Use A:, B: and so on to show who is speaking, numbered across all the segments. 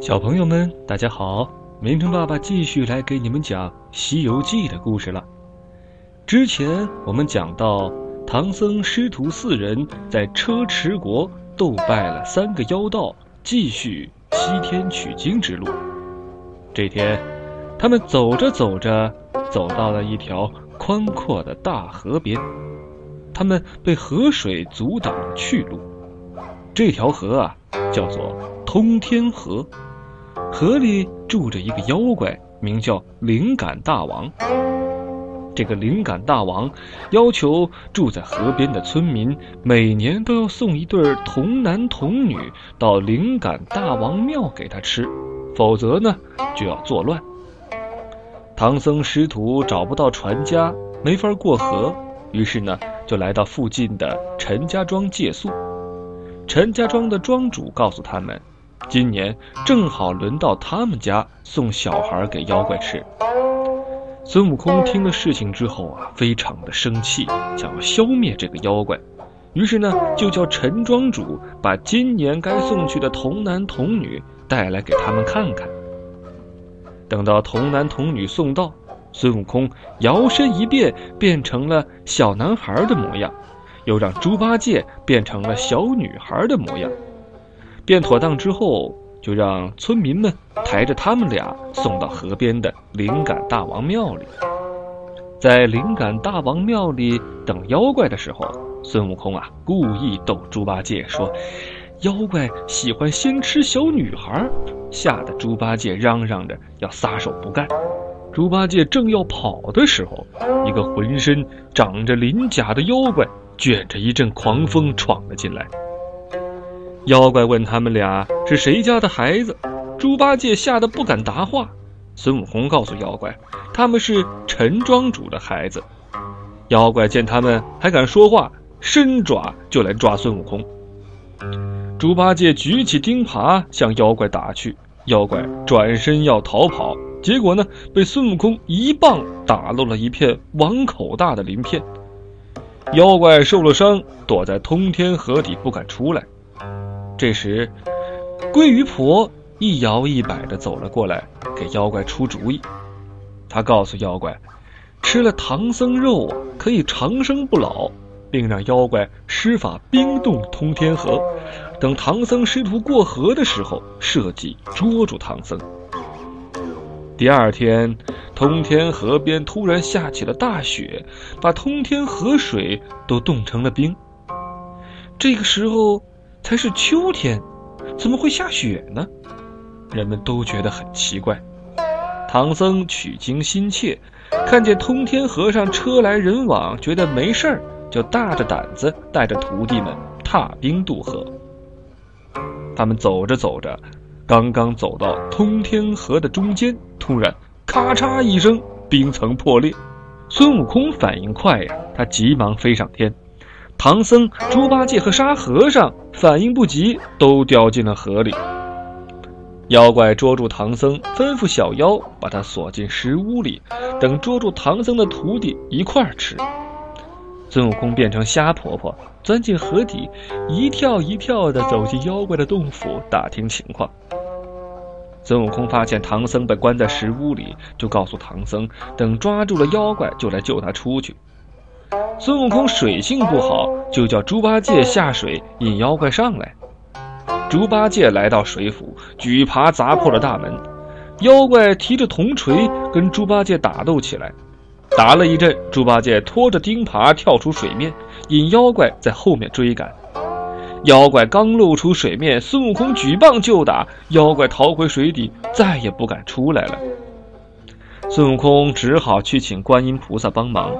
A: 小朋友们，大家好！明成爸爸继续来给你们讲《西游记》的故事了。之前我们讲到，唐僧师徒四人在车迟国斗败了三个妖道，继续西天取经之路。这天，他们走着走着，走到了一条宽阔的大河边，他们被河水阻挡了去路。这条河啊，叫做通天河。河里住着一个妖怪，名叫灵感大王。这个灵感大王要求住在河边的村民每年都要送一对童男童女到灵感大王庙给他吃，否则呢就要作乱。唐僧师徒找不到船家，没法过河，于是呢就来到附近的陈家庄借宿。陈家庄的庄主告诉他们。今年正好轮到他们家送小孩给妖怪吃。孙悟空听了事情之后啊，非常的生气，想要消灭这个妖怪。于是呢，就叫陈庄主把今年该送去的童男童女带来给他们看看。等到童男童女送到，孙悟空摇身一变，变成了小男孩的模样，又让猪八戒变成了小女孩的模样。便妥当之后，就让村民们抬着他们俩送到河边的灵感大王庙里。在灵感大王庙里等妖怪的时候，孙悟空啊故意逗猪八戒说：“妖怪喜欢先吃小女孩。”吓得猪八戒嚷嚷着要撒手不干。猪八戒正要跑的时候，一个浑身长着鳞甲的妖怪卷着一阵狂风闯了进来。妖怪问他们俩是谁家的孩子，猪八戒吓得不敢答话。孙悟空告诉妖怪，他们是陈庄主的孩子。妖怪见他们还敢说话，伸爪就来抓孙悟空。猪八戒举起钉耙向妖怪打去，妖怪转身要逃跑，结果呢，被孙悟空一棒打落了一片碗口大的鳞片。妖怪受了伤，躲在通天河底不敢出来。这时，鲑鱼婆一摇一摆的走了过来，给妖怪出主意。他告诉妖怪，吃了唐僧肉，可以长生不老，并让妖怪施法冰冻通天河，等唐僧师徒过河的时候，设计捉住唐僧。第二天，通天河边突然下起了大雪，把通天河水都冻成了冰。这个时候。才是秋天，怎么会下雪呢？人们都觉得很奇怪。唐僧取经心切，看见通天河上车来人往，觉得没事儿，就大着胆子带着徒弟们踏冰渡河。他们走着走着，刚刚走到通天河的中间，突然咔嚓一声，冰层破裂。孙悟空反应快呀，他急忙飞上天。唐僧、猪八戒和沙和尚反应不及，都掉进了河里。妖怪捉住唐僧，吩咐小妖把他锁进石屋里，等捉住唐僧的徒弟一块儿吃。孙悟空变成虾婆婆，钻进河底，一跳一跳地走进妖怪的洞府，打听情况。孙悟空发现唐僧被关在石屋里，就告诉唐僧，等抓住了妖怪，就来救他出去。孙悟空水性不好，就叫猪八戒下水引妖怪上来。猪八戒来到水府，举耙砸破了大门。妖怪提着铜锤跟猪八戒打斗起来，打了一阵，猪八戒拖着钉耙跳出水面，引妖怪在后面追赶。妖怪刚露出水面，孙悟空举棒就打，妖怪逃回水底，再也不敢出来了。孙悟空只好去请观音菩萨帮忙。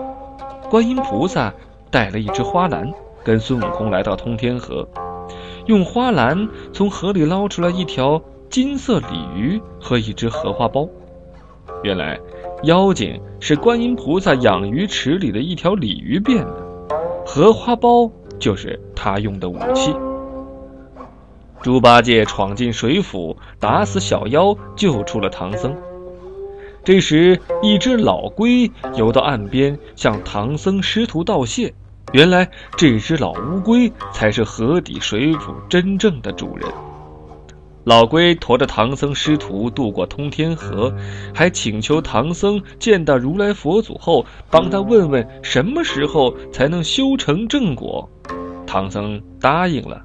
A: 观音菩萨带了一只花篮，跟孙悟空来到通天河，用花篮从河里捞出来一条金色鲤鱼和一只荷花包。原来，妖精是观音菩萨养鱼池里的一条鲤鱼变的，荷花包就是他用的武器。猪八戒闯进水府，打死小妖，救出了唐僧。这时，一只老龟游到岸边，向唐僧师徒道谢。原来，这只老乌龟才是河底水府真正的主人。老龟驮着唐僧师徒渡过通天河，还请求唐僧见到如来佛祖后，帮他问问什么时候才能修成正果。唐僧答应了，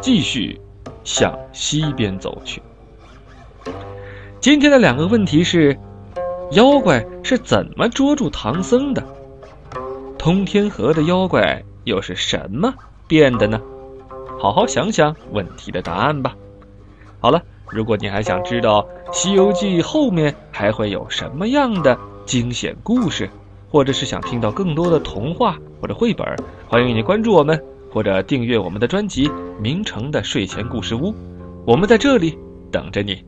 A: 继续向西边走去。今天的两个问题是：妖怪是怎么捉住唐僧的？通天河的妖怪又是什么变的呢？好好想想问题的答案吧。好了，如果你还想知道《西游记》后面还会有什么样的惊险故事，或者是想听到更多的童话或者绘本，欢迎你关注我们或者订阅我们的专辑《名城的睡前故事屋》，我们在这里等着你。